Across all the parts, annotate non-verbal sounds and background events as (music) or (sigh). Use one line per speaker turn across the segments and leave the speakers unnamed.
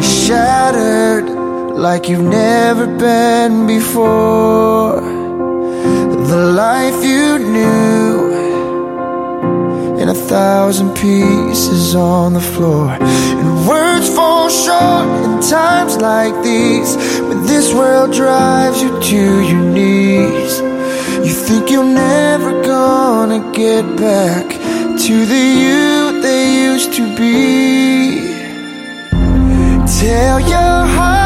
Shattered like you've never been before. The life you knew in a thousand pieces on the floor. And words short in times like these when this world drives you to your knees. You think you're never gonna get back to the you they used to be. Tell your heart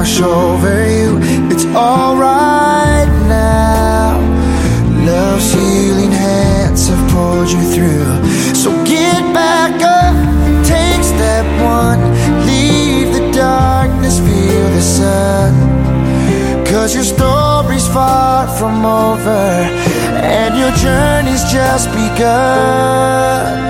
wash over you. It's alright now. Love's healing hands have pulled you through. So get back up, take step one. Leave the darkness, feel the sun. Cause your story's far from over, and your journey's just begun.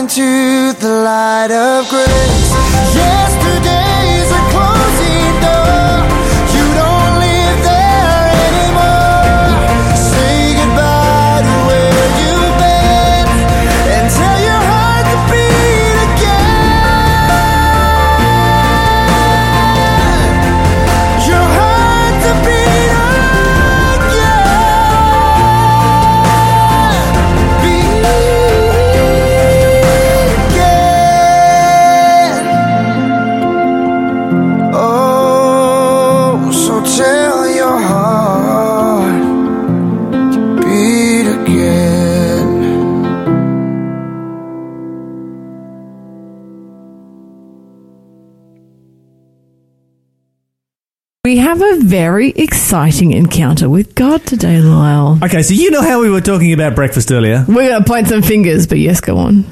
Into the light of grace. Yesterday's
We have a very exciting encounter with God today, Lyle.
Okay, so you know how we were talking about breakfast earlier,
We're going to point some fingers, but yes, go on.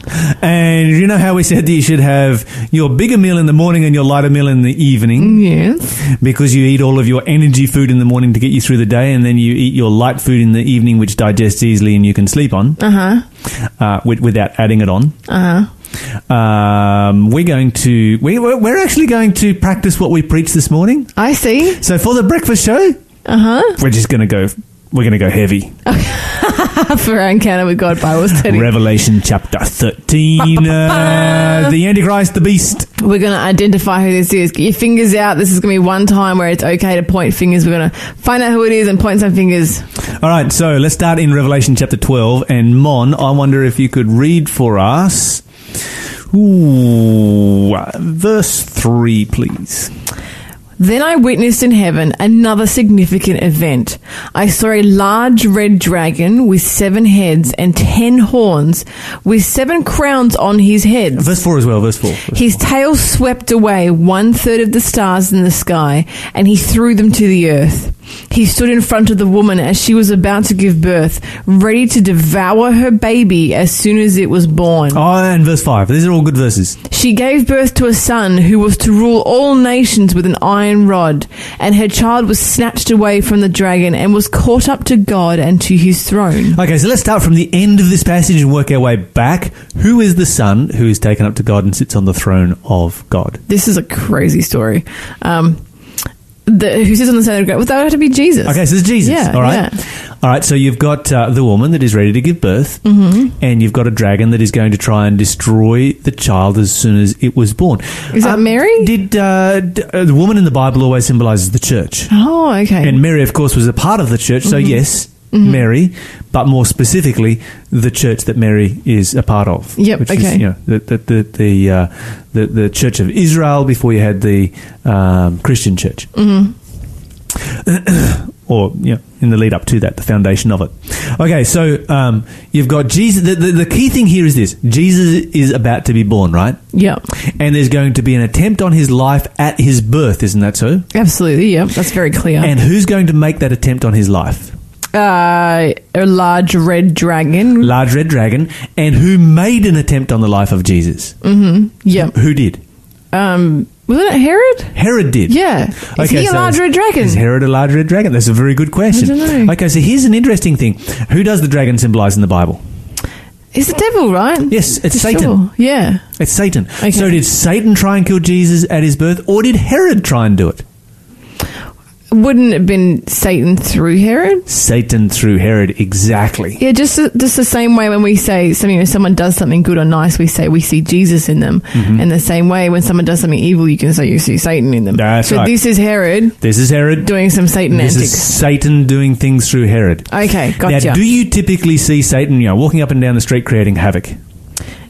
and you know how we said that you should have your bigger meal in the morning and your lighter meal in the evening
Yes.
because you eat all of your energy food in the morning to get you through the day, and then you eat your light food in the evening, which digests easily and you can sleep on
Uh huh.
uh, with, without adding it on.
Uh huh.
Um, we're going to we we're we're actually going to practice what we preach this morning.
I see.
So for the breakfast show,
Uh huh.
we're just going to go. We're going to go heavy. (laughs)
For our encounter with God Bible study.
Revelation chapter 13. Uh, the Antichrist, the beast.
We're going to identify who this is. Get your fingers out. This is going to be one time where it's okay to point fingers. We're going to find out who it is and point some fingers.
All right, so let's start in Revelation chapter 12. And Mon, I wonder if you could read for us. Ooh, uh, verse 3, please.
Then I witnessed in heaven another significant event. I saw a large red dragon with seven heads and ten horns, with seven crowns on his head.
Verse 4 as well, verse 4.
His tail swept away one third of the stars in the sky, and he threw them to the earth. He stood in front of the woman as she was about to give birth, ready to devour her baby as soon as it was born.
Oh, and verse 5. These are all good verses.
She gave birth to a son who was to rule all nations with an iron rod, and her child was snatched away from the dragon and was caught up to God and to his throne.
Okay, so let's start from the end of this passage and work our way back. Who is the son who is taken up to God and sits on the throne of God?
This is a crazy story. Um, the, who sits on the side of God? Well, that would have to be Jesus.
Okay, so it's Jesus.
Yeah,
all right.
yeah.
All right, so you've got uh, the woman that is ready to give birth,
Mm-hmm.
and you've got a dragon that is going to try and destroy the child as soon as it was born.
Is that Mary?
Did uh, d- uh, the woman in the Bible always symbolizes the church?
Oh, okay.
And Mary, of course, was a part of the church. So
Mm-hmm.
yes, Mary, but more specifically, the church that Mary is a part of.
Yep,
Which is,
okay.
you know, the the the the, uh, the the Church of Israel before you had the um, Christian church.
Mm-hmm. (coughs)
or you know, in the lead up to that, the foundation of it. Okay, so um, you've got Jesus. The, the, the key thing here is this: Jesus is about to be born, right?
Yep.
And there's going to be an attempt on his life at his birth, isn't that so?
Absolutely. Yep. That's very clear.
And who's going to make that attempt on his life?
Uh, a large red dragon.
Large red dragon. And who made an attempt on the life of Jesus? Mm-hmm.
Yep.
Who did?
Um, wasn't it Herod?
Herod did.
Yeah. Is he a
so
large red dragon?
Is Herod a large red dragon? That's a very good question.
I don't know.
Okay, so here's an interesting thing. Who does the dragon symbolize in the Bible?
It's the devil, right?
Yes, it's
For
Satan.
sure. Yeah.
It's Satan.
Okay.
So did Satan try and kill Jesus at his birth, or did Herod try and do it?
Wouldn't it have been Satan through Herod?
Satan through Herod, exactly.
Yeah, just just the same way when we say something, you know, someone does something good or nice, we say we see Jesus in them.
Mm-hmm.
In the same way, when someone does something evil, you can say you see Satan in them.
That's
so
right.
this is Herod
This is Herod.
doing some Satan
this
antics.
is Satan doing things through Herod.
okay, gotcha.
Now, do you typically see Satan, you know, walking up and down the street creating havoc?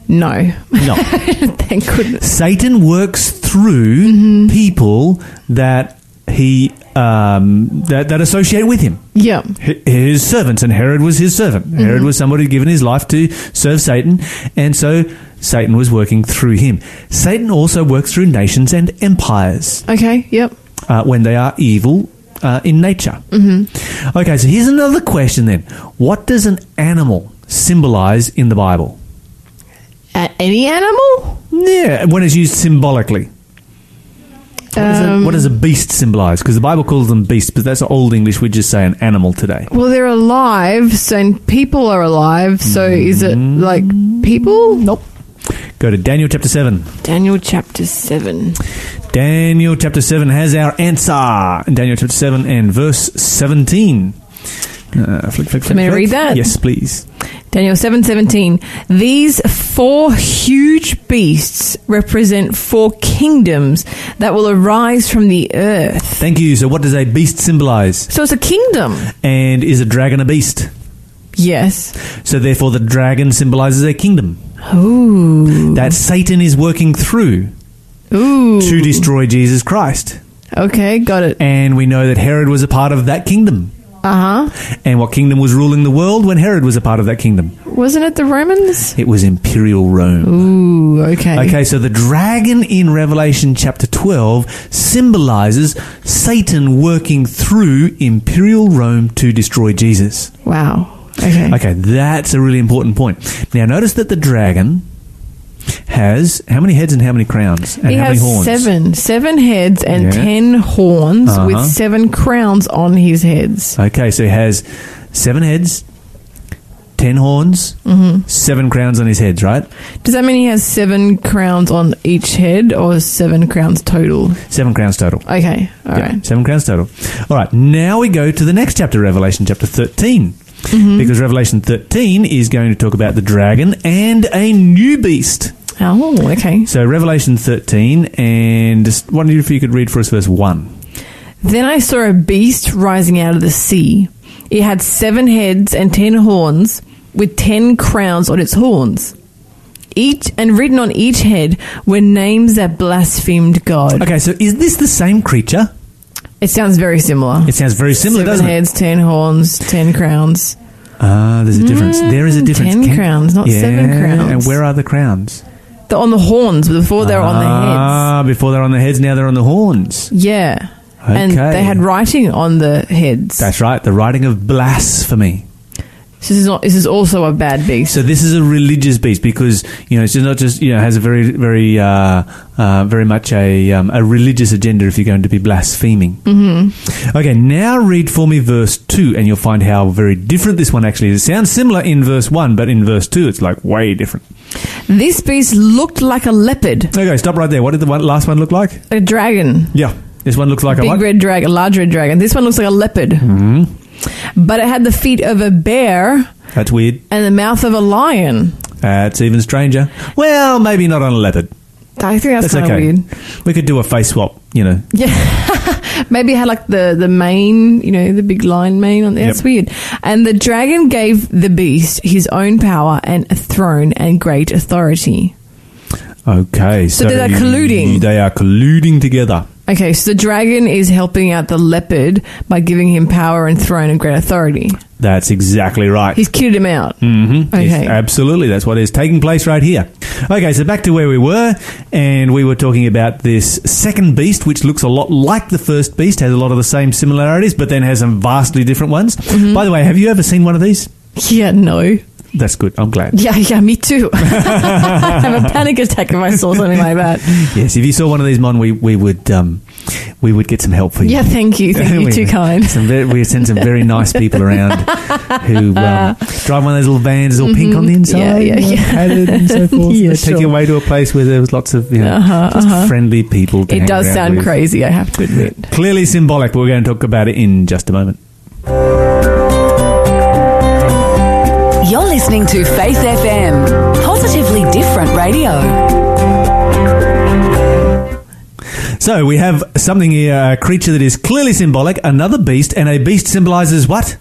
no,
No. (laughs)
thank goodness.
Satan works through
Mm-hmm.
people that he um, that, that associate with him.
Yeah,
His servants, and Herod was his servant.
Mm-hmm.
Herod was somebody who'd given his life to serve Satan, and so Satan was working through him. Satan also works through nations and empires
okay, yep.
uh, when they are evil uh, in nature. Mm-hmm. Okay, so here's another question then: What does an animal symbolize in the Bible?
Uh, any animal?
Yeah, when it's used symbolically. What, does a,
Um,
what does a beast symbolize? Because the Bible calls them beasts, but that's old English. We just say an animal today.
Well, they're alive, so and people are alive. So is it
Mm-hmm.
like people?
Nope. Go to Daniel chapter 7.
Daniel chapter seven.
Daniel chapter 7 has our answer. Daniel chapter 7 and verse 17. Uh, flick, flick, flick, flick.
read that?
Yes, please.
Daniel seven seventeen. These four huge beasts represent four kingdoms that will arise from the earth.
Thank you. So, what does a beast symbolize?
So it's a kingdom.
And is a dragon a beast?
Yes.
So, therefore, the dragon symbolizes a kingdom
Ooh.
that Satan is working through
Ooh.
to destroy Jesus Christ.
Okay, got it.
And we know that Herod was a part of that kingdom.
Uh huh.
And what kingdom was ruling the world when Herod was a part of that kingdom?
Wasn't it the Romans?
It was imperial Rome.
Ooh. Okay.
Okay, so the dragon in Revelation chapter 12 symbolizes Satan working through imperial Rome to destroy Jesus.
Wow. Okay.
Okay, that's a really important point. Now, notice that the dragon has how many heads and how many crowns and
He
how
has
many horns?
seven, seven heads and
Yeah.
ten horns
Uh-huh.
with seven crowns on his heads.
Okay, so he has seven heads, ten horns,
Mm-hmm.
seven crowns on his heads, right?
Does that mean he has seven crowns on each head, or seven crowns total?
Seven crowns total.
Okay. All right.
Seven crowns total. All right, now we go to the next chapter, Revelation chapter 13.
Mm-hmm.
Because Revelation 13 is going to talk about the dragon and a new beast.
Oh, okay.
So, Revelation 13, and just wondering if you could read for us verse 1.
Then I saw a beast rising out of the sea. It had seven heads and ten horns, with ten crowns on its horns. Each and written on each head were names that blasphemed God.
Okay, so is this the same creature
It sounds very similar.
It sounds very similar,
Seven
doesn't it?
heads, ten horns, ten crowns.
Ah, there's a difference. there is a
Mm,
difference.
ten crowns, not seven crowns.
And where are the crowns?
They're on the horns before they're on the heads.
Ah, before they're on the heads, now they're on the horns.
Yeah. And they had writing on the heads.
That's right, the writing of blasphemy.
This is not. This is also a bad beast.
So this is a religious beast because you know it's not just you know has a very very uh, uh, very much a um, a religious agenda if you're going to be blaspheming. Mm-hmm. Okay, now read for me verse two, and you'll find how very different this one actually is. It sounds similar in verse one, but in verse two, it's like way different.
This beast looked like a leopard,
Okay, stop right there. What did the one, last one look like?
a dragon,
Yeah, this one looks like a
big
what?
red dragon, large red dragon. This one looks like a leopard,
Mm-hmm.
But it had the feet of a bear
That's weird.
and the mouth of a lion.
That's even stranger. Well, maybe not on a leopard.
I think that's,
That's
kind of
okay.
weird.
We could do a face swap. You know,
Yeah. (laughs) Maybe had like the, the mane, you know, the big lion mane on there.
Yep.
That's weird. And the dragon gave the beast his own power and a throne and great authority.
Okay, so,
they're colluding.
They are colluding together.
Okay, so the dragon is helping out the leopard by giving him power and throne and great authority.
That's exactly right.
He's kitted him out.
Mm-hmm.
Okay.
absolutely. That's what is taking place right here. Okay, so back to where we were, and we were talking about this second beast, which looks a lot like the first beast, has a lot of the same similarities, but then has some vastly different ones.
Mm-hmm.
By the way, have you ever seen one of these?
Yeah, no.
That's good. I'm glad.
Yeah, yeah, me too. (laughs) I have a panic attack if I saw something like that.
Yes, if you saw one of these, Mon, we, we would um, we would get some help for you.
Yeah, thank you. Thank you. (laughs) Too kind.
Some very, we send some very nice people around (laughs) who um, drive one of those little vans, all pink on the inside,
Mm-hmm. Yeah, yeah, yeah.
padded and so forth.
Yeah,
they take you away to a place where there was lots of you know,
Uh-huh,
just
uh-huh.
friendly people.
It does sound
with.
crazy, I have to admit.
Clearly symbolic, but we're going to talk about it in just a moment.
Listening to Faith FM, positively different radio.
So we have something here, a creature that is clearly symbolic, another beast, and a beast symbolizes what?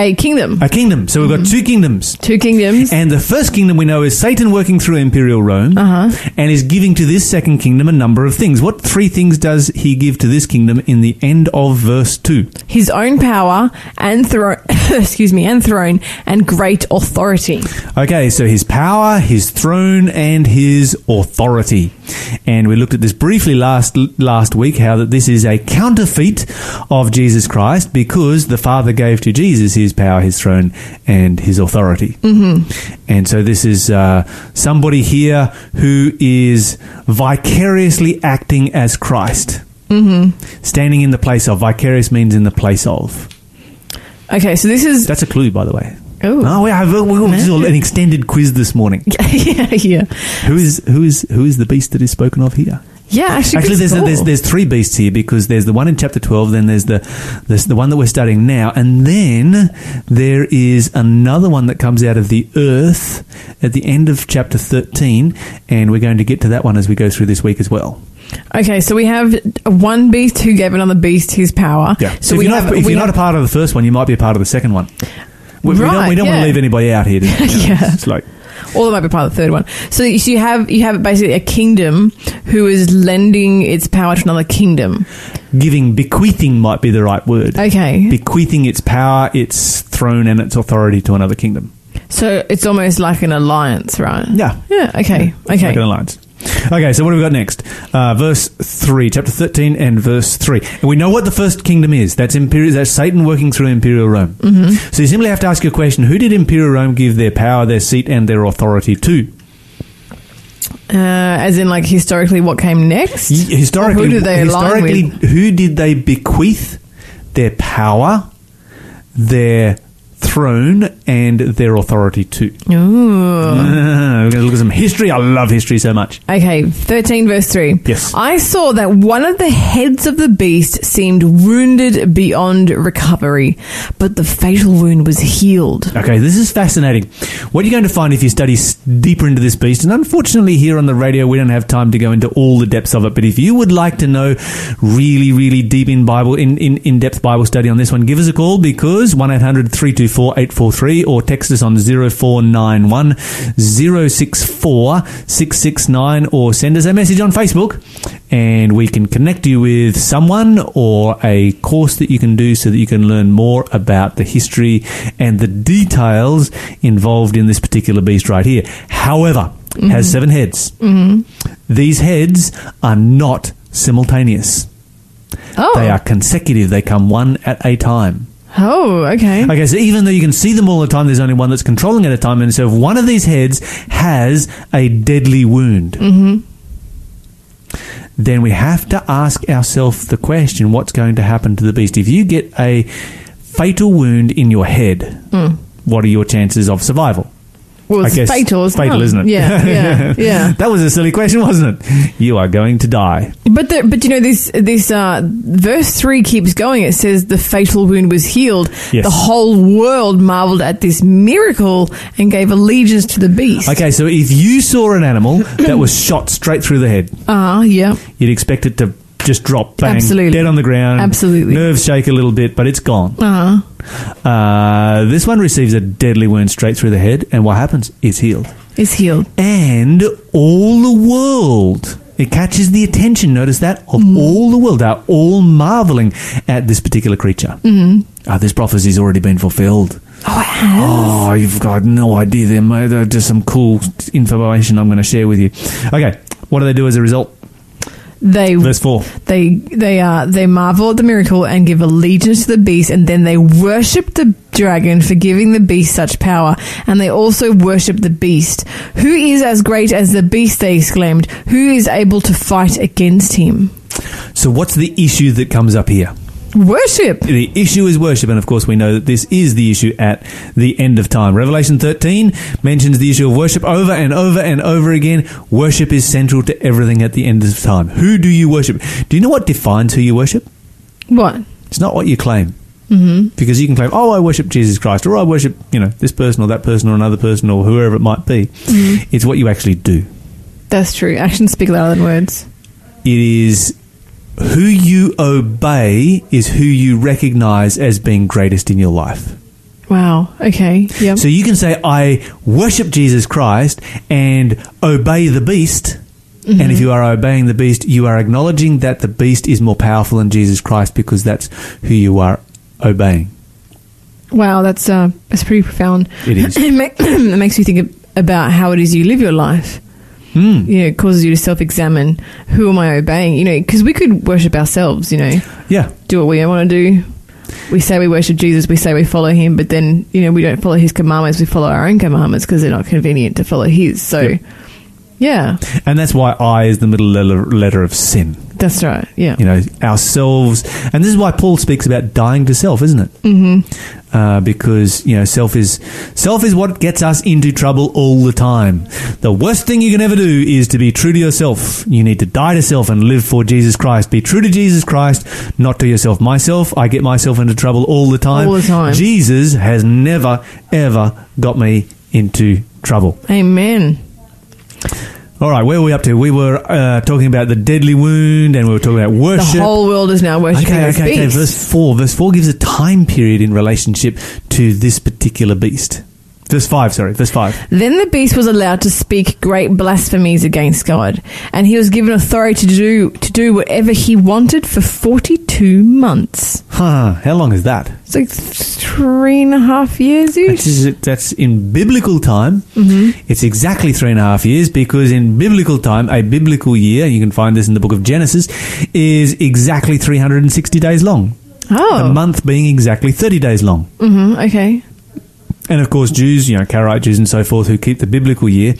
A kingdom.
A kingdom. So we've got two kingdoms.
Two kingdoms.
And the first kingdom we know is Satan working through imperial Rome
Uh-huh.
and is giving to this second kingdom a number of things. What three things does he give to this kingdom in the end of verse 2?
His own power and throne, (coughs) excuse me, and throne and great authority.
Okay, so his power, his throne, and his authority. And we looked at this briefly last last week how that this is a counterfeit of Jesus Christ because the Father gave to Jesus his power, his throne, and his authority. Mm-hmm. And so this is uh, somebody here who is vicariously acting as Christ. Mm-hmm. Standing in the place of. Vicarious means in the place of.
Okay, so this is
That's a clue, by the way.
Oh.
Ah, no, we have we will do an extended quiz this morning. (laughs)
yeah, yeah,
Who is who is who is the beast that is spoken of here?
yeah. Actually,
Actually, there's,
call.
there's there's three beasts here because there's the one in chapter twelve, then there's the there's the one that we're studying now, and then there is another one that comes out of the earth at the end of chapter thirteen, and we're going to get to that one as we go through this week as well.
okay, so we have one beast who gave another beast his power.
Yeah.
So,
if
we
you're
have
not if
we
you're not a part of the first one, you might be a part of the second one. We, we don't we don't want to leave anybody out here. (laughs) You
Yeah.
It's like
or they might be part of the third one. So you so you have you have basically a kingdom who is lending its power to another kingdom.
giving bequeathing might be the right word.
Okay,
bequeathing its power, its throne, and its authority to another kingdom.
so it's almost like an alliance, right?
Yeah.
Yeah. Okay. Okay.
Like an alliance. Okay, so what have we got next? Uh, verse 3, chapter 13 and verse 3. And we know what the first kingdom is. That's imperial, that's Satan working through imperial Rome. Mm-hmm. So you simply have to ask your question, who did imperial Rome give their power, their seat, and their authority to?
Uh, as in, like historically, what came next?
Y- Historically,
Or who did they
historically
with?
who did they bequeath their power, their throne, and their authority too.
Ooh.
Ah, (laughs) we're going to look at some history. I love history so much.
Okay, 13 verse 3.
Yes.
I saw that one of the heads of the beast seemed wounded beyond recovery, but the fatal wound was healed.
Okay, this is fascinating. What are you're going to find if you study deeper into this beast, and unfortunately here on the radio we don't have time to go into all the depths of it, but if you would like to know really, really deep in Bible, in, in, in depth Bible study on this one, give us a call because 1 800 324 843 or text us on 0491 064 669 or send us a message on Facebook and we can connect you with someone or a course that you can do so that you can learn more about the history and the details involved in this particular beast right here. However, it has mm-hmm. seven heads. Mm-hmm. These heads are not simultaneous.
Oh.
They are consecutive. They come one at a time.
Oh, okay.
Okay, so even though you can see them all the time, there's only one that's controlling at a time. And so if one of these heads has a deadly wound, mm-hmm. then we have to ask ourselves the question what's going to happen to the beast? If you get a fatal wound in your head, hmm. what are your chances of survival?
Well, it's
I guess
fatal, isn't
fatal,
it?
isn't it?
Yeah, yeah, (laughs) yeah.
that was a silly question, wasn't it? You are going to die.
But the, but you know this this uh, verse three keeps going. It says the fatal wound was healed.
Yes.
The whole world marveled at this miracle and gave allegiance to the beast.
Okay, so if you saw an animal that was shot straight through the head,
Ah, yeah.
you'd expect it to just drop, bang,
Absolutely.
dead on the ground.
Absolutely.
Nerves shake a little bit, but it's gone.
Uh
Uh, this one receives a deadly wound straight through the head, and what happens? It's healed.
It's healed.
And all the world, it catches the attention, notice that, of all the world. Are all marveling at this particular creature. Mm-hmm. this prophecy's already been fulfilled.
Oh, it has.
Oh, you've got no idea. There may there's just some cool information I'm going to share with you. Okay, what do they do as a result?
They
Verse 4.
they they uh they marvel at the miracle and give allegiance to the beast, and then they worship the dragon for giving the beast such power, and they also worship the beast, who is as great as the beast. They exclaimed, "Who is able to fight against him?"
So, what's the issue that comes up here?
Worship.
The issue is worship, and of course, we know that this is the issue at the end of time. Revelation 13 mentions the issue of worship over and over and over again. Worship is central to everything at the end of time. Who do you worship? Do you know what defines who you worship?
What?
It's not what you claim. Mm-hmm. Because you can claim, oh, I worship Jesus Christ, or I worship, you know, this person or that person or another person or whoever it might be. It's what you actually do.
That's true. Actions speak louder than words.
It is who you obey is who you recognize as being greatest in your life.
Wow. Okay. Yep.
So you can say, I worship Jesus Christ and obey the beast. And if you are obeying the beast, you are acknowledging that the beast is more powerful than Jesus Christ because that's who you are obeying.
Wow. That's uh that's pretty profound.
It is. (clears throat)
it, ma- (clears throat) it makes you think about how it is you live your life.
Mm.
You know, it causes you to self-examine. Who am I obeying? You know, because we could worship ourselves. You know,
Yeah.
do what we want to do. We say we worship Jesus. We say we follow Him, but then you know we don't follow His commandments. We follow our own commandments because they're not convenient to follow His. So,
Yep.
yeah,
And that's why I is the middle letter of sin.
That's right. Yeah,
You know, ourselves. And this is why Paul speaks about dying to self, isn't it? Mm-hmm. Uh, because, you know, self is, self is what gets us into trouble all the time. The worst thing you can ever do is to be true to yourself. You need to die to self and live for Jesus Christ. Be true to Jesus Christ, not to yourself. Myself, I get myself into trouble all the time.
All the time.
Jesus has never, ever got me into trouble.
Amen.
All right, where were we up to? We were uh, talking about the deadly wound, and we were talking about worship.
The whole world is now worshiping
okay, okay, okay. Verse four. Verse four gives a time period in relationship to this particular beast. Verse five. Sorry, verse five.
Then the beast was allowed to speak great blasphemies against God, and he was given authority to do to do whatever he wanted for forty-two months.
Huh? How long is that?
It's like three and a half years
That's, that's in biblical time.
Mm-hmm.
It's exactly three and a half years because in biblical time, a biblical year, you can find this in the book of Genesis, is exactly 360 days long.
Oh, A
month being exactly 30 days long.
hmm okay.
And of course, Jews, you know, Karaite Jews and so forth, who keep the biblical year,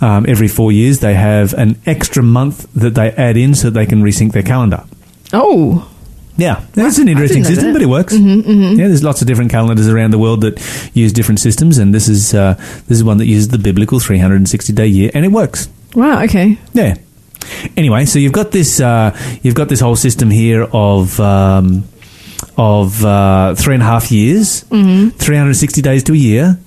um, every four years they have an extra month that they add in so that they can resync their calendar.
Oh,
Yeah, it's an interesting system,
that.
but it works. Yeah, there's lots of different calendars around the world that use different systems, and this is uh, this is one that uses the biblical 360 day year, and it works.
wow. Okay.
Yeah. Anyway, so you've got this uh, you've got this whole system here of um, of uh, three and a half years, mm 360 days to a year,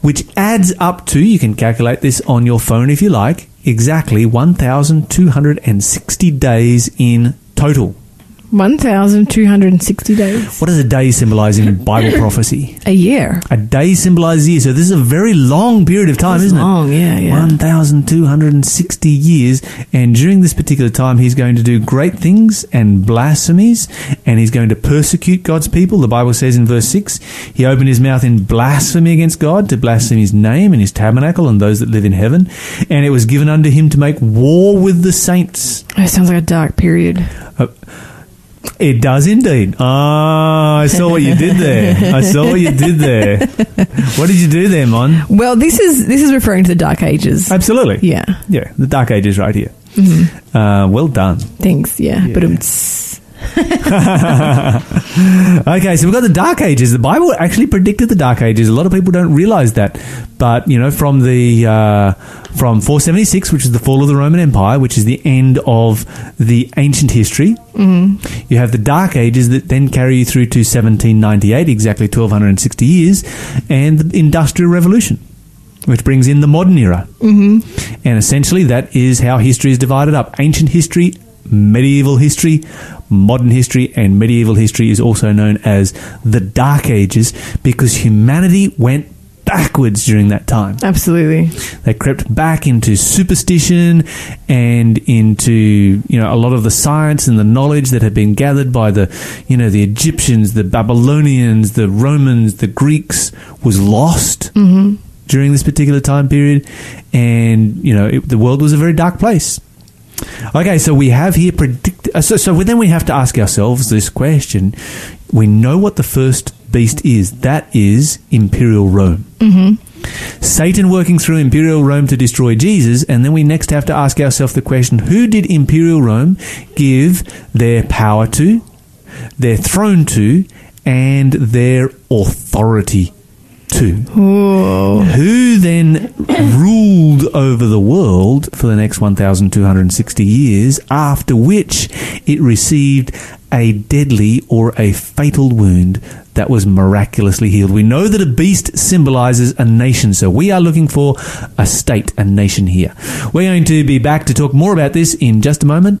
which adds up to you can calculate this on your phone if you like exactly 1,260 days in total.
1,260 days.
What does a day symbolize in Bible (laughs) prophecy?
A year.
A day symbolizes a year. So this is a very long period of time, isn't
long,
it?
yeah, yeah.
1,260 years. And during this particular time, he's going to do great things and blasphemies, and he's going to persecute God's people. The Bible says in verse 6 he opened his mouth in blasphemy against God, to blaspheme his name and his tabernacle and those that live in heaven. And it was given unto him to make war with the saints.
That sounds like a dark period.
Uh, It does indeed. Ah, I saw what you did there. I saw what you did there. What did you do there, Mon?
Well, this is this is referring to the Dark Ages.
Absolutely.
Yeah.
Yeah, the Dark Ages right here.
Mm-hmm.
Uh, well done.
Thanks. Yeah.
Yeah.
But it's (laughs)
Okay, so we've got the Dark Ages. The Bible actually predicted the Dark Ages. A lot of people don't realize that, but you know, from the uh, from 476, which is the fall of the Roman Empire, which is the end of the ancient history, you have the Dark Ages that then carry you through to 1798, exactly 1260 years, and the Industrial Revolution. Which brings in the modern era. Mm-hmm. And essentially, that is how history is divided up ancient history, medieval history, modern history, and medieval history is also known as the Dark Ages because humanity went backwards during that time.
absolutely.
They crept back into superstition and into you know a lot of the science and the knowledge that had been gathered by the you know the Egyptians, the Babylonians, the Romans, the Greeks was lost mm-hmm. during this particular time period, and you know it, the world was a very dark place. Okay, so we have here predict. uh, So, so then we have to ask ourselves this question: We know what the first beast is. That is Imperial Rome. Satan working through Imperial Rome to destroy Jesus, and then we next have to ask ourselves the question who did Imperial Rome give their power to, their throne to, and their authority to? Who then ruled over the world for the next 1,260 years, after which it received a deadly or a fatal wound that was miraculously healed. We know that a beast symbolizes a nation, so we are looking for a state, a nation here. We're going to be back to talk more about this in just a moment.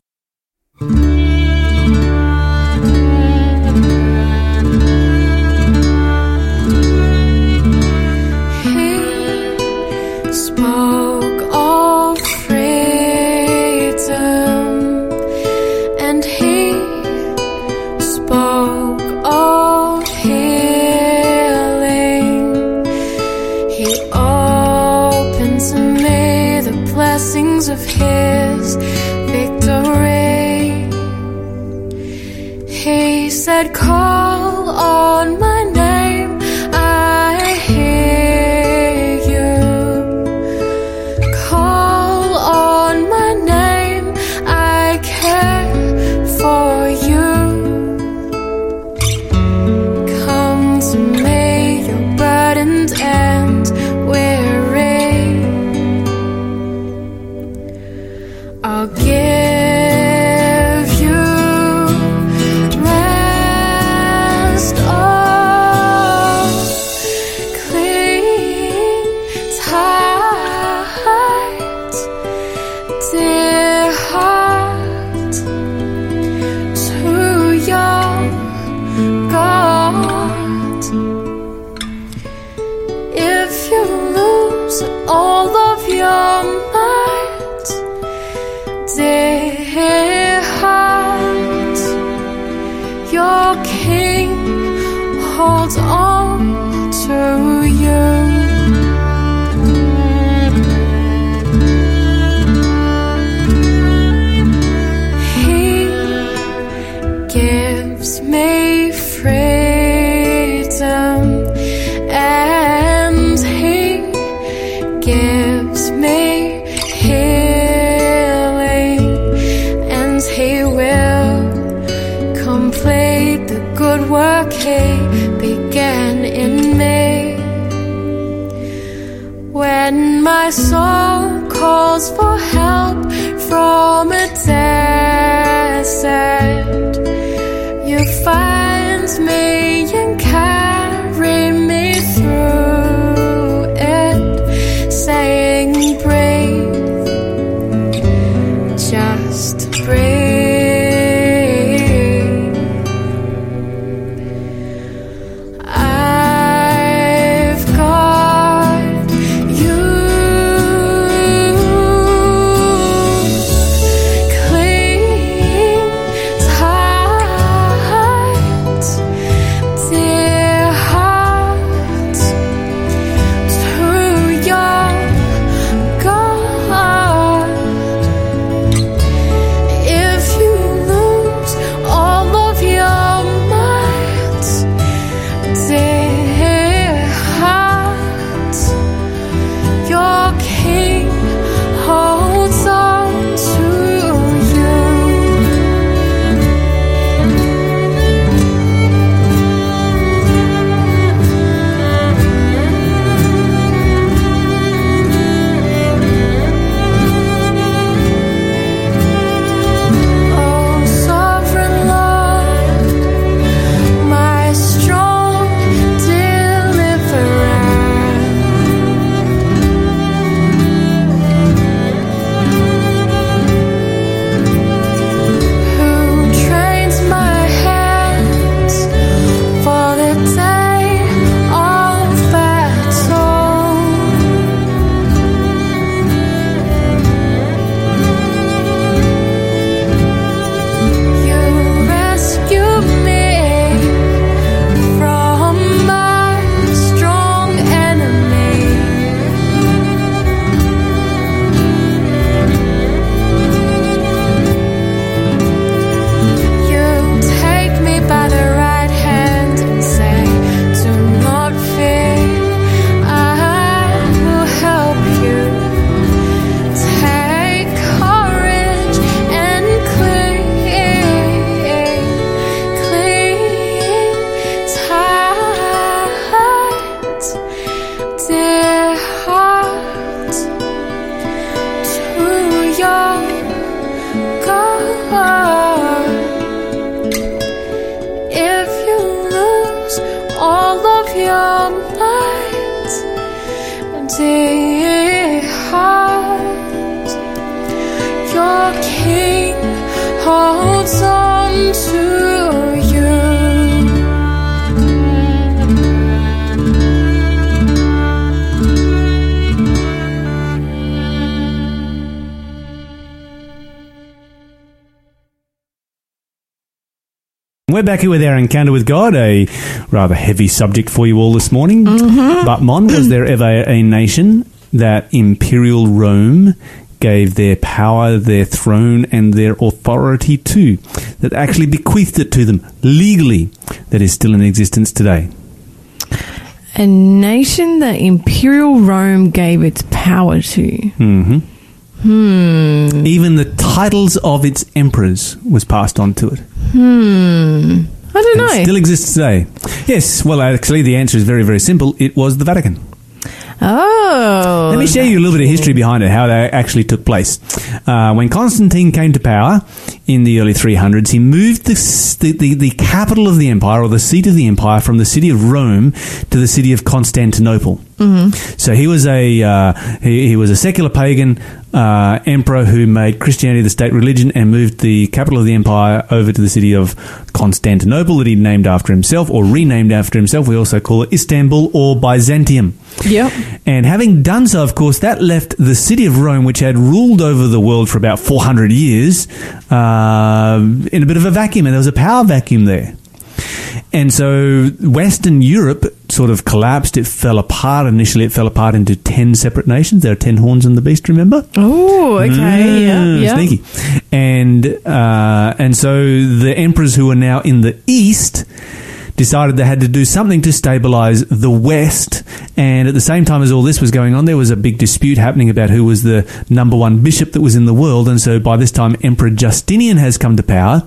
Here with our encounter with God, a rather heavy subject for you all this morning. But, Mon, was there ever a nation that imperial Rome gave their power, their throne, and their authority to, that actually bequeathed it to them legally, that is still in existence today?
A nation that Imperial Rome gave its power to.
hmm
Hmm.
Even the titles of its emperors was passed on to it.
Hmm. I don't know.
still exists today. Yes, well, actually, the answer is very, very simple. It was the Vatican.
oh.
Let me share you a little bit of history behind it, how that actually took place. Uh, when Constantine came to power in the early 300s, he moved the, the, the, the capital of the empire, or the seat of the empire, from the city of Rome to the city of Constantinople. So he was a uh, he, he was a secular pagan uh, emperor who made Christianity the state religion and moved the capital of the empire over to the city of Constantinople that he named after himself or renamed after himself. We also call it Istanbul or Byzantium.
Yep.
And having done so, of course, that left the city of Rome, which had ruled over the world for about 400 years, uh, in a bit of a vacuum, and there was a power vacuum there. And so Western Europe sort of collapsed. It fell apart. Initially, it fell apart into 10 separate nations. There are 10 horns on the beast, remember?
Oh, okay. yeah.
Mm,
Yeah.
Sneaky. And, uh, and so the emperors who are now in the east decided they had to do something to stabilize the west. And at the same time as all this was going on, there was a big dispute happening about who was the number one bishop that was in the world. And so by this time, Emperor Justinian has come to power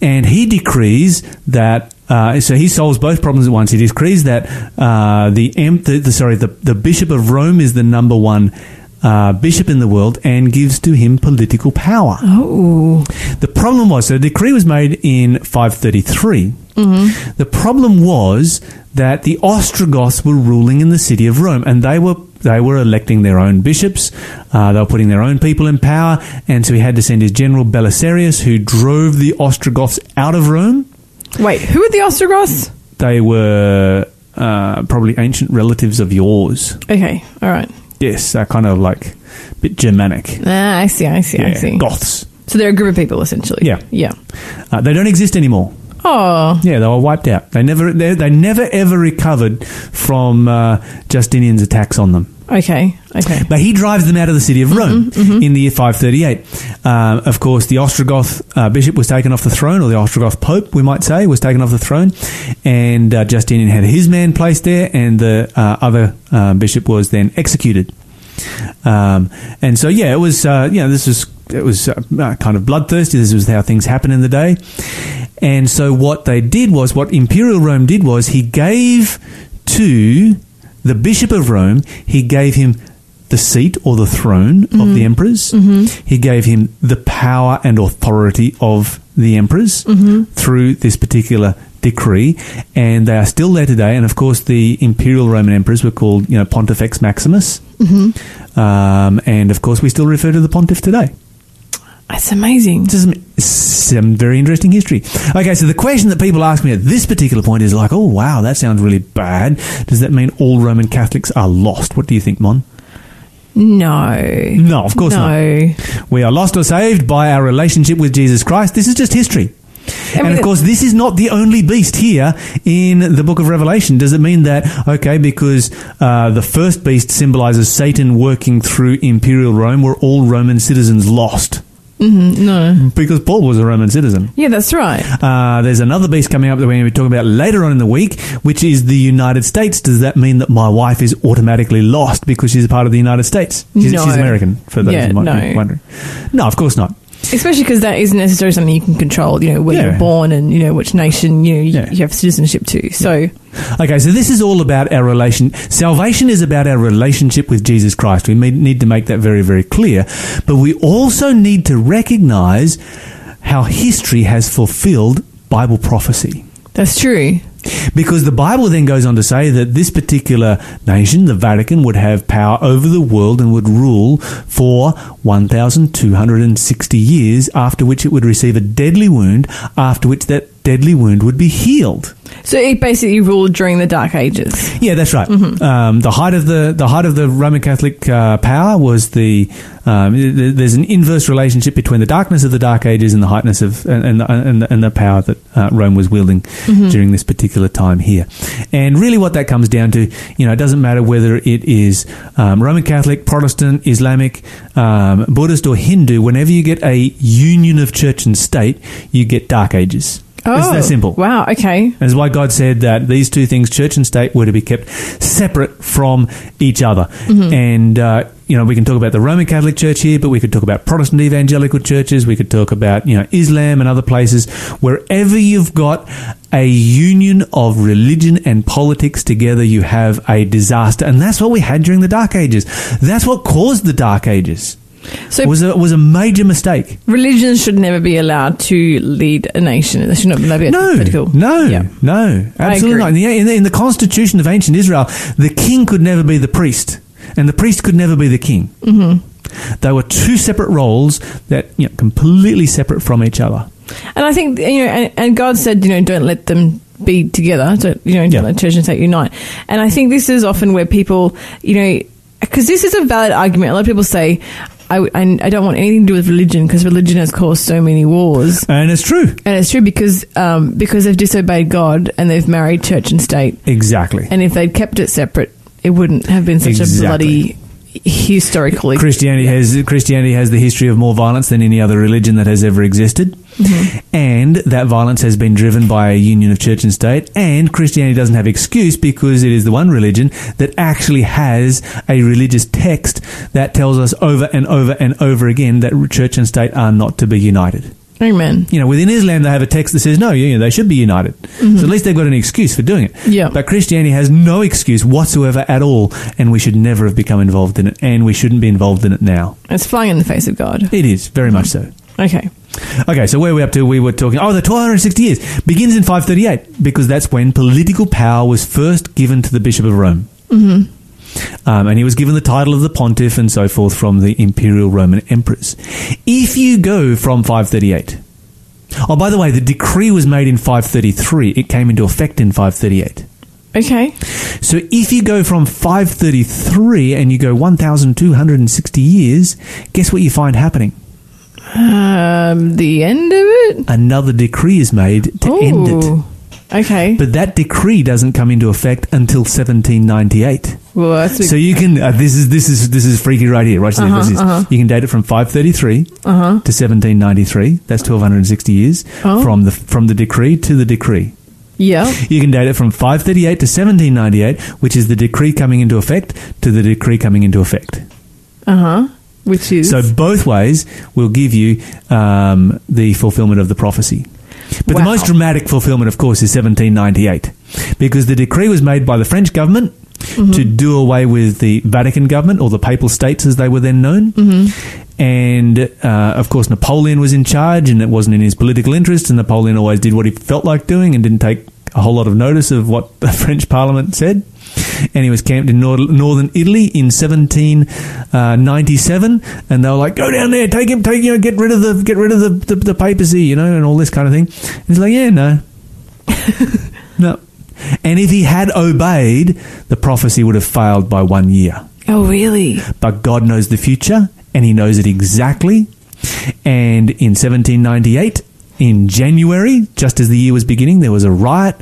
and he decrees that uh, so he solves both problems at once. He decrees that uh, the, em- the, the sorry the, the bishop of Rome is the number one uh, bishop in the world and gives to him political power.
Oh.
The problem was, so the decree was made in 533. The problem was that the Ostrogoths were ruling in the city of Rome, and they were they were electing their own bishops. Uh, they were putting their own people in power, and so he had to send his general Belisarius, who drove the Ostrogoths out of Rome.
Wait, who were the Ostrogoths?
They were uh, probably ancient relatives of yours.
Okay. All right.
Yes, they're kind of like a bit Germanic.
Ah, I see. I see. I see.
Goths.
So they're a group of people, essentially.
Yeah.
Yeah.
Uh, they don't exist anymore.
Oh.
Yeah, they were wiped out. They never, they, they never ever recovered from uh, Justinian's attacks on them.
Okay. Okay.
But he drives them out of the city of Rome in the year 538. Um, of course, the Ostrogoth uh, bishop was taken off the throne, or the Ostrogoth pope, we might say, was taken off the throne, and uh, Justinian had his man placed there, and the uh, other uh, bishop was then executed. Um, and so, yeah, it was, uh, you know, this was it was uh, uh, kind of bloodthirsty. This was how things happen in the day. And so, what they did was, what Imperial Rome did was, he gave to the Bishop of Rome, he gave him the seat or the throne of mm-hmm. the emperors. Mm-hmm. He gave him the power and authority of the emperors mm-hmm. through this particular decree, and they are still there today. And of course, the imperial Roman emperors were called, you know, Pontifex Maximus, um, and of course, we still refer to the pontiff today.
That's amazing.
This is some, very interesting history. Okay, so the question that people ask me at this particular point is like, oh wow, that sounds really bad. Does that mean all Roman Catholics are lost? What do you think, Mon?
No.
No, of course not. We are lost or saved by our relationship with Jesus Christ. This is just history.
I
and of course, this is not the only beast here in the book of Revelation. Does it mean that, okay, because uh, the first beast symbolizes Satan working through imperial Rome, were all Roman citizens lost?
Mhm, no.
Because Paul was a Roman citizen.
Yeah, that's right.
Uh, there's another beast coming up that we're going to be talking about later on in the week, which is the United States. Does that mean that my wife is automatically lost because she's a part of the United States? She's,
No.
she's American, for those
Yeah,
who might
no.
be wondering. No, of course not.
Especially because that isn't necessarily something you can control. You know where
Yeah.
you're born and you know which nation you know, you,
Yeah.
you have citizenship to. So
Okay, so this is all about our relation. Salvation is about our relationship with Jesus Christ. We need to make that very, very clear. But we also need to recognize how history has fulfilled Bible prophecy.
that's true.
Because the Bible then goes on to say that this particular nation, the Vatican, would have power over the world and would rule for 1,260 years, after which it would receive a deadly wound, after which that deadly wound would be healed.
So it basically ruled during the Dark Ages.
Yeah, that's right. Um, the height of the the height of the Roman Catholic uh, power was the um, th- there's an inverse relationship between the darkness of the Dark Ages and the heightness of and and, and, and the power that uh, Rome was wielding during this particular time here. And really, what that comes down to, you know, it doesn't matter whether it is um, Roman Catholic, Protestant, Islamic, um, Buddhist, or Hindu. Whenever you get a union of church and state, you get Dark Ages. It's that simple.
Oh, Wow. Okay.
That's why God said that these two things, church and state, were to be kept separate from each other. And, uh, you know, we can talk about the Roman Catholic Church here, but we could talk about Protestant evangelical churches. We could talk about, you know, Islam and other places. Wherever you've got a union of religion and politics together, you have a disaster. And that's what we had during the Dark Ages. That's what caused the Dark Ages.
So
It was a, was a major mistake.
religions should never be allowed to lead a nation. They should not be allowed
No,
political.
no,
Yeah.
no, absolutely not. In the, in, the, in the constitution of ancient Israel, the king could never be the priest, and the priest could never be the king. Mm-hmm. They were two separate roles that you know, completely separate from each other.
And I think you know, and, and God said, you know, don't let them be together. Don't you know,
Yeah.
don't let church and state unite. And I think this is often where people, you know, because this is a valid argument. A lot of people say. I, I, I don't want anything to do with religion because religion has caused so many wars,
And it's true.
and it's true because um, because they've disobeyed God and they've married church and state.
Exactly.
And if they'd kept it separate, it wouldn't have been such
Exactly.
a bloody historically.
Christianity has Christianity has the history of more violence than any other religion that has ever existed, mm-hmm. and that violence has been driven by a union of church and state. And Christianity doesn't have excuse because it is the one religion that actually has a religious text that tells us over and over and over again that church and state are not to be united.
Amen.
You know, within Islam, they have a text that says no, you know, they should be united. So at least they've got an excuse for doing it.
Yeah.
But Christianity has no excuse whatsoever at all, and we should never have become involved in it, and we shouldn't be involved in it now.
It's flying in the face of God.
It is very much so.
Okay.
Okay, so where are we up to? We were talking. Oh, the 1260 years begins in 538 because that's when political power was first given to the Bishop of Rome. Mm-hmm. Um, and he was given the title of the pontiff and so forth from the imperial Roman emperors. If you go from 538, oh, by the way, the decree was made in 533. It came into effect in 538.
Okay.
So if you go from 533 and you go 1,260 years, guess what you find happening?
Um, the end of it.
Another decree is made to end it.
Okay.
But that decree doesn't come into effect until 1798.
well, that's a,
So you can uh, this is this is this is freaky right here. Right, so
Uh-huh,
this is- You can date it from 533 to 1793. That's 1260 years
Oh.
from the from the decree to the decree.
yeah.
You can date it from 538 to 1798, which is the decree coming into effect to the decree coming into effect.
Uh huh. Which is
So both ways will give you um, the fulfillment of the prophecy. But the most dramatic fulfillment, of course, is 1798, because the decree was made by the French government
Mm-hmm.
to do away with the Vatican government, or the Papal States as they were then known.
Mm-hmm.
And uh, of course, Napoleon was in charge, and it wasn't in his political interest. And Napoleon always did what he felt like doing, and didn't take a whole lot of notice of what (laughs) the French Parliament said. And he was camped in nor- northern Italy in 1797, uh, and they were like, "Go down there, take him, take you know, get rid of the get rid of the, the, the papacy, you know, and all this kind of thing." And he's like, "Yeah, no, (laughs) no." And if he had obeyed, the prophecy would have failed by one year
oh really?
but God knows the future and He knows it exactly. And in 1798, in January, just as the year was beginning, there was a riot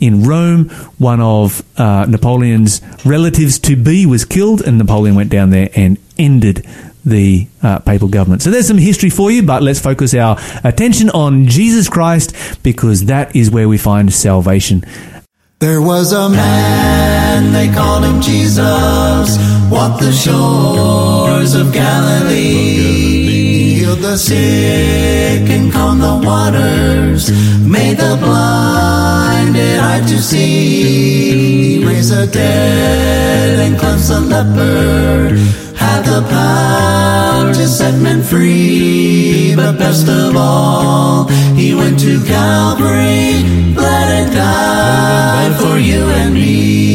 in Rome. One of uh, Napoleon's relatives to be was killed, and Napoleon went down there and ended the uh, papal government. So there's some history for you, but let's focus our attention on Jesus Christ because that is where we find salvation.
There was a man, they called him Jesus, walked the shores of Galilee. The sick and calmed the waters, made the blinded eye to see. He raised the dead and cleansed the leper, had the power to set men free.
but best of all, he went to Calvary, bled and died for you and me.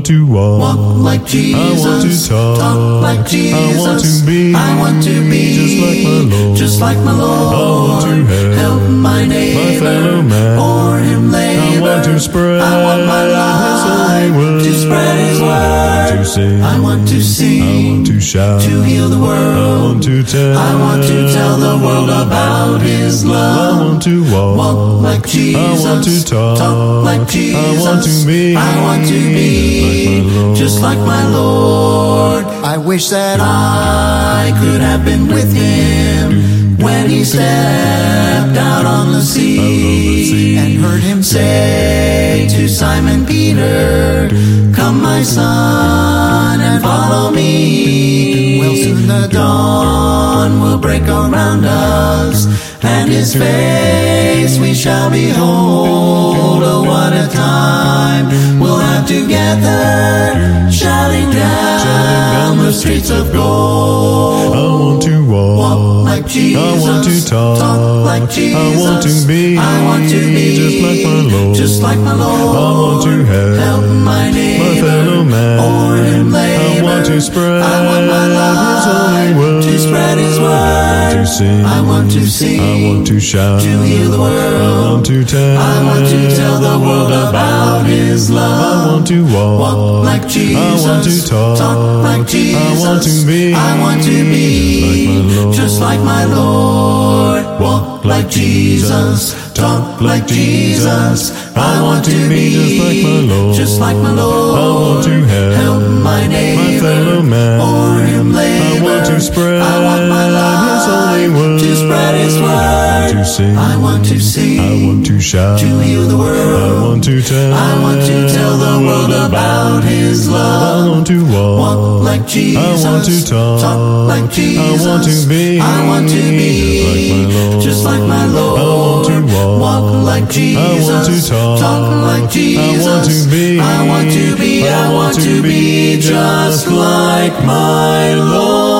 I want to walk.
Walk like Jesus.
I want to talk.
like Jesus.
I want to be.
I want to be
just like my Lord.
Just like my Lord.
I want to help
my neighbor.
fellow man.
Or him labor.
I want to spread
I want my
His holy
life
word.
to spread His word.
To sing.
I want to sing.
I want to shout.
to heal the world.
I
world.
want to tell.
I want to tell the world about His love.
I want to walk.
Walk like Jesus.
I want to talk.
Talk like Jesus.
I want to be.
I want to be
like my Lord.
just like my Lord.
I wish that
I could have been with him when he stepped out on the sea
and heard him
say to Simon Peter, Come, my son, and follow me.
Well, soon the
dawn will break around us, and his face we shall behold. Oh, what a time we'll have together, shouting down the streets of gold.
I want to walk.
Like Jesus.
I want to talk.
Talk like Jesus.
I want to be.
I want to be
just like my Lord.
Just like my Lord.
I want to help.
help my neighbor.
fellow man.
Or him
I want to spread
I want my
His holy word.
to spread His word.
To sing.
I want to sing.
I want to shout.
to heal the world.
I want to tell.
I want to tell the world about His love.
I want to walk.
Walk like Jesus.
I want to talk.
Talk like Jesus.
I want to be.
I want to be
like my Lord.
just like my Lord. Walk like Jesus. Talk like Jesus. I want to be
just like my Lord.
Just like my Lord.
I want to help
my neighbor.
fellow man.
Or him labor.
I want to spread
I want my
His holy word.
to spread His word.
To sing.
I want to sing.
I want to shout.
to heal the world.
I want to tell.
I want to tell the world about His love.
I want to walk.
Walk like Jesus.
I want to talk.
Talk like Jesus.
I want to be.
I want to be
just like my Lord.
just like my Lord.
I want to walk.
like Jesus.
I want to talk.
like Jesus.
I want to be.
I want to be. I want to be just like my Lord.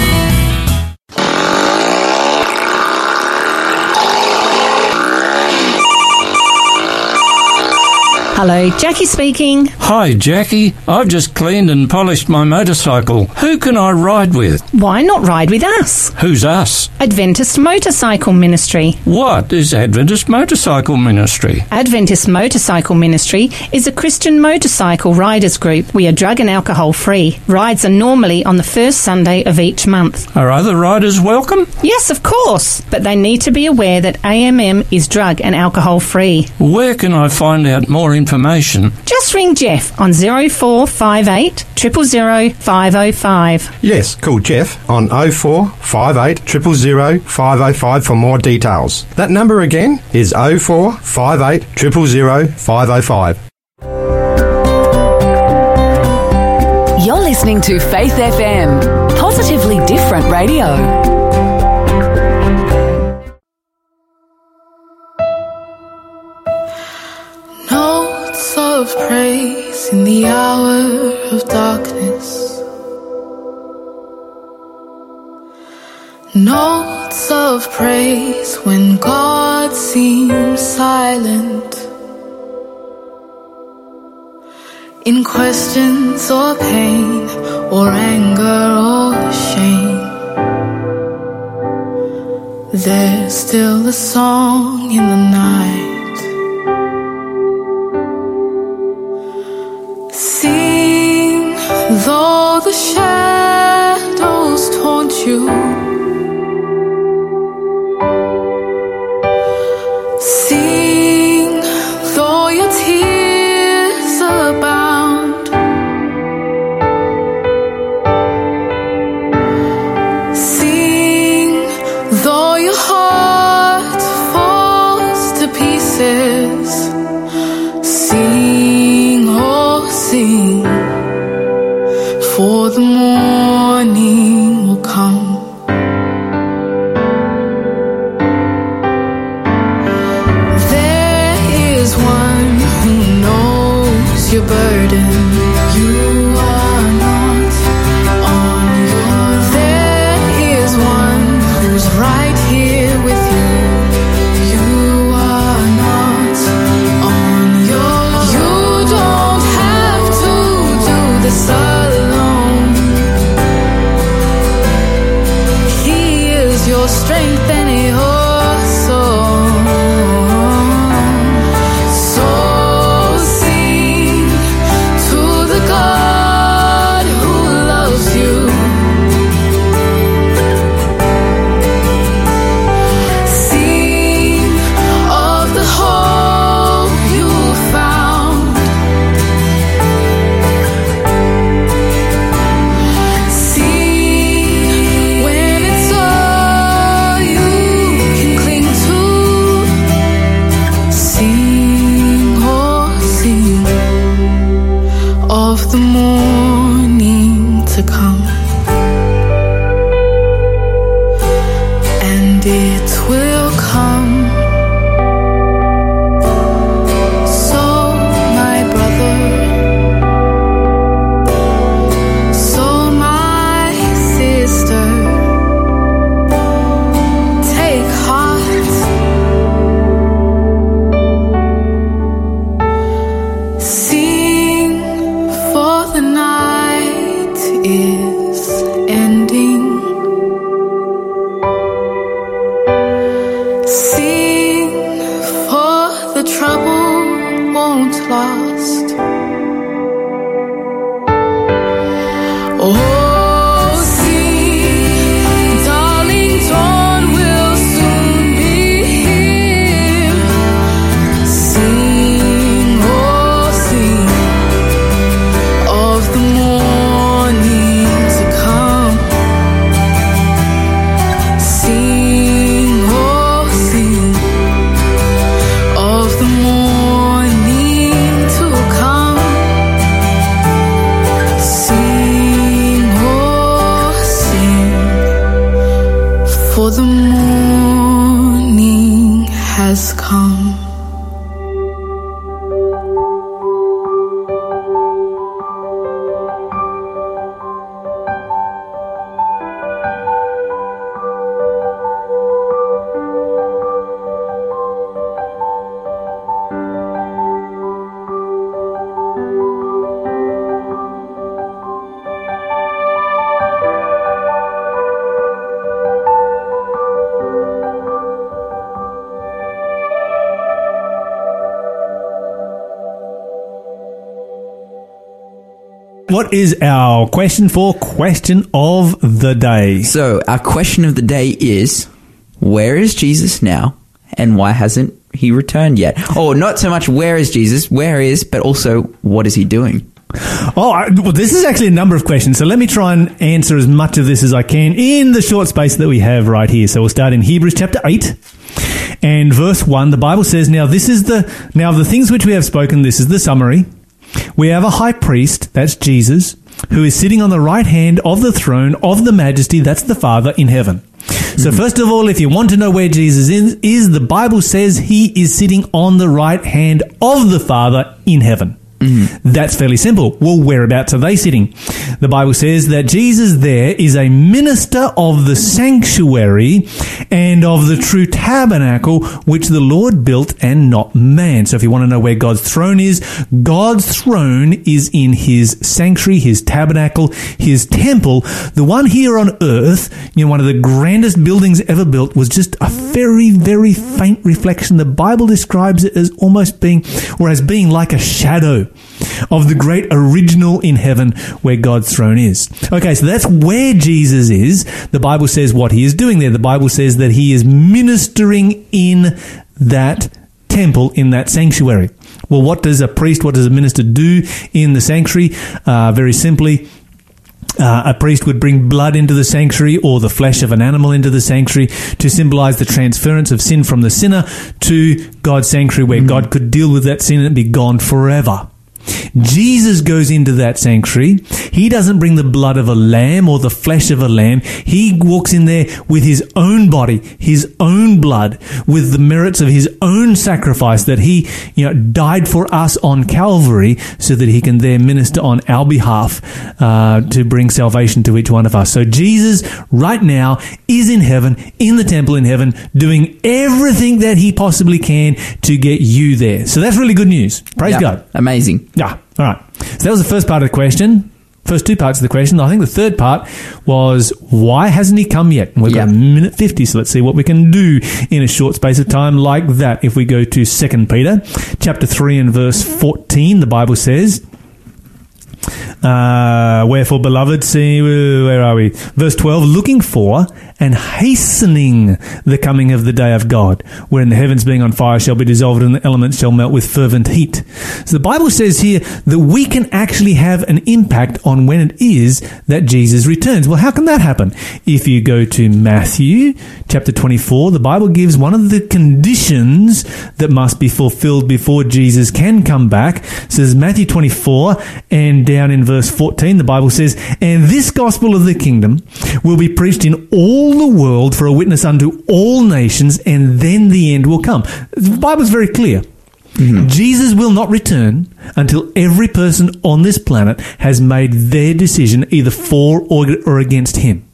Hello, Jackie speaking.
Hi, Jackie. I've just cleaned and polished my motorcycle. Who can I ride with?
Why not ride with us?
Who's us?
Adventist Motorcycle Ministry.
What is Adventist Motorcycle Ministry?
Adventist Motorcycle Ministry is a Christian motorcycle riders group. We are drug and alcohol free. Rides are normally on the first Sunday of each month.
Are other riders welcome?
Yes, of course, but they need to be aware that AMM is drug and alcohol free.
Where can I find out more information?
Just ring Jeff on 0458 000 505.
Yes, call Jeff on 0458 000 505 for more details. That number again is 0458 000 505.
You're listening to Faith FM, positively different radio.
Of praise in the hour of darkness. Notes of praise when God seems silent. In questions or pain or anger or shame. There's still a song in the night. Sing though the shadows taunt you. Sing
What is our question for question of the day?
So, our question of the day is where is Jesus now and why hasn't he returned yet? Or not so much where is Jesus, where is, but also what is he doing?
Oh, I, well, this is actually a number of questions. So let me try and answer as much of this as I can in the short space that we have right here. So we'll start in Hebrews chapter 8 and verse 1. The Bible says, Now this is the, now of the things which we have spoken, this is the summary. We have a high priest, that's Jesus, who is sitting on the right hand of the throne of the majesty, that's the Father in heaven. So hmm. first of all, if you want to know where Jesus is, is, the Bible says he is sitting on the right hand of the Father in heaven. Hmm. That's fairly simple. Well, whereabouts are they sitting? The Bible says that Jesus there is a minister of the sanctuary and of the true tabernacle which the Lord built and not man. So if you want to know where God's throne is, God's throne is in his sanctuary, his tabernacle, his temple. The one here on earth, you know, one of the grandest buildings ever built was just a very, very faint reflection. The Bible describes it as almost being, or as being like a shadow of the great original in heaven where God's throne is. Okay, so that's where Jesus is. The Bible says what he is doing there. The Bible says that he is ministering in that temple, in that sanctuary. Well, what does a priest, what does a minister do in the sanctuary? Uh, very simply, Uh, a priest would bring blood into the sanctuary or the flesh of an animal into the sanctuary to symbolize the transference of sin from the sinner to God's sanctuary where God could deal with that sin and be gone forever. Jesus goes into that sanctuary. He doesn't bring the blood of a lamb or the flesh of a lamb. He walks in there with his own body, his own blood, with the merits of his own sacrifice that he, you know, died for us on Calvary so that he can there minister on our behalf uh, to bring salvation to each one of us. So Jesus right now is in heaven, in the temple in heaven, doing everything that he possibly can to get you there. So that's really good news. Praise
Yeah.
God.
Amazing.
Yeah. All right. So that was the first part of the question. First two parts of the question. I think the third part was why hasn't he come yet? And we've got a minute 50, so let's see what we can do in a short space of time like that. If we go to 2 Peter chapter 3 and verse 14, the Bible says, uh, wherefore, beloved, see, where are we? Verse 12, looking for and hastening the coming of the day of God, wherein the heavens being on fire shall be dissolved and the elements shall melt with fervent heat. So the Bible says here that we can actually have an impact on when it is that Jesus returns. Well, how can that happen? If you go to Matthew chapter 24, the Bible gives one of the conditions that must be fulfilled before Jesus can come back. It says Matthew 24 and down in verse 14, the Bible says, And this gospel of the kingdom will be preached in all the world for a witness unto all nations, and then the end will come. The Bible's very clear. Mm-hmm. Jesus will not return until every person on this planet has made their decision either for or, or against him.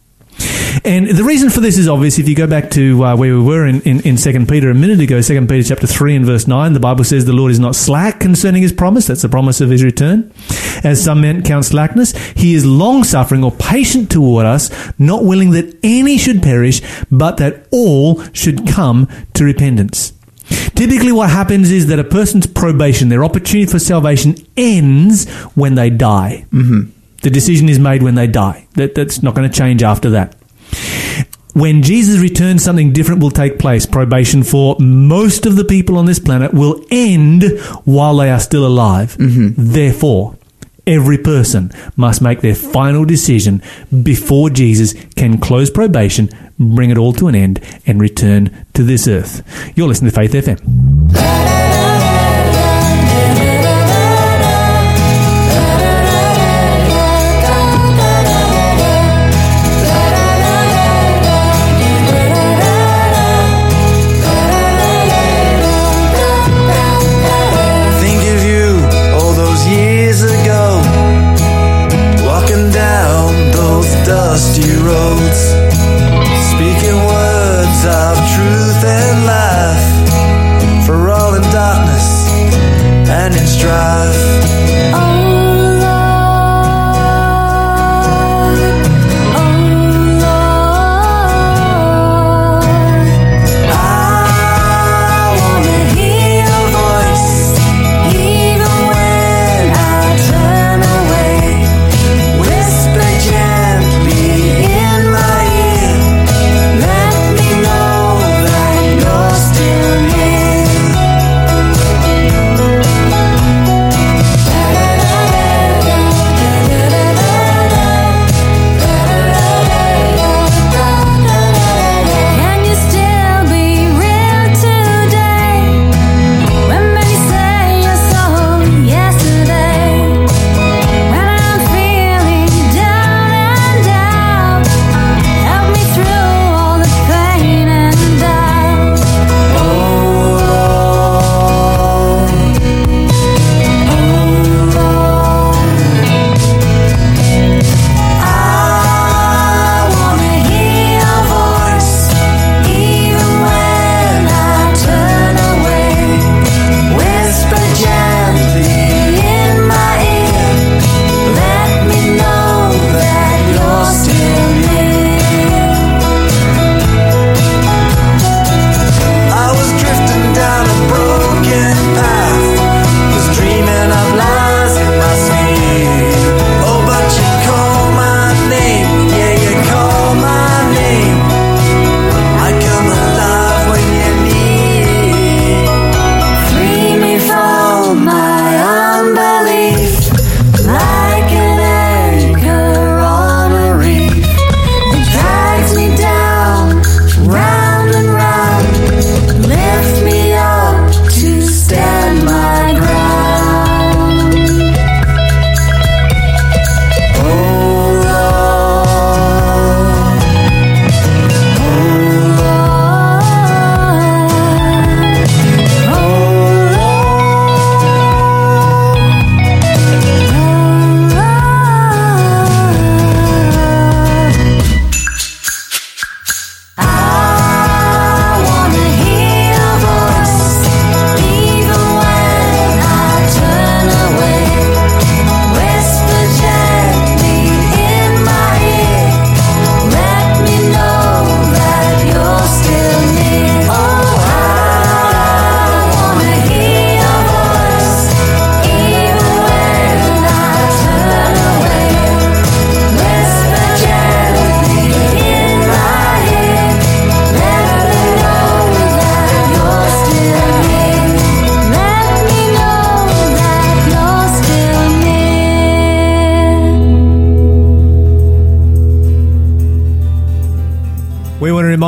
And the reason for this is obvious. If you go back to uh, where we were in, in, in 2 Peter a minute ago, 2 Peter chapter 3 and verse 9, the Bible says the Lord is not slack concerning his promise. That's the promise of his return. As some men count slackness, he is long suffering or patient toward us, not willing that any should perish, but that all should come to repentance. Typically, what happens is that a person's probation, their opportunity for salvation, ends when they die. Mm-hmm. The decision is made when they die. That, that's not going to change after that. When Jesus returns, something different will take place. Probation for most of the people on this planet will end while they are still alive. Mm-hmm. Therefore, every person must make their final decision before Jesus can close probation, bring it all to an end, and return to this earth. You're listening to Faith FM.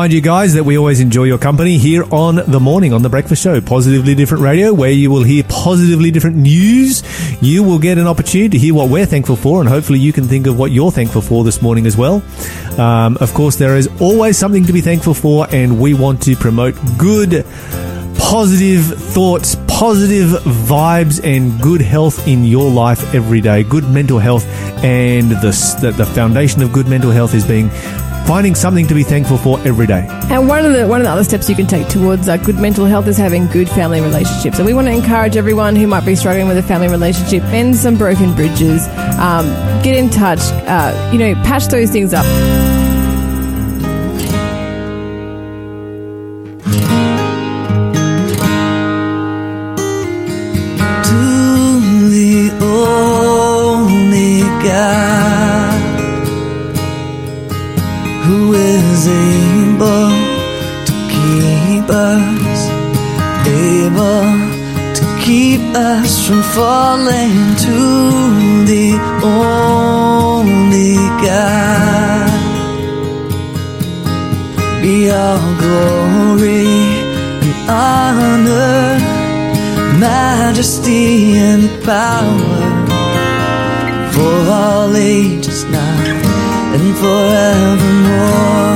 Remind you guys that we always enjoy your company here on the morning on the breakfast show, Positively Different Radio, where you will hear positively different news. You will get an opportunity to hear what we're thankful for, and hopefully you can think of what you're thankful for this morning as well. Um, of course, there is always something to be thankful for, and we want to promote good positive thoughts, positive vibes, and good health in your life every day. Good mental health, and the, the, the foundation of good mental health is being finding something to be thankful for every day.
And one of the one of the other steps you can take towards uh, good mental health is having good family relationships. And we want to encourage everyone who might be struggling with a family relationship, mend some broken bridges, um, get in touch, uh, you know, patch those things up.
Us from falling to the only God. Be all glory and honor majesty and power for all ages now and forevermore.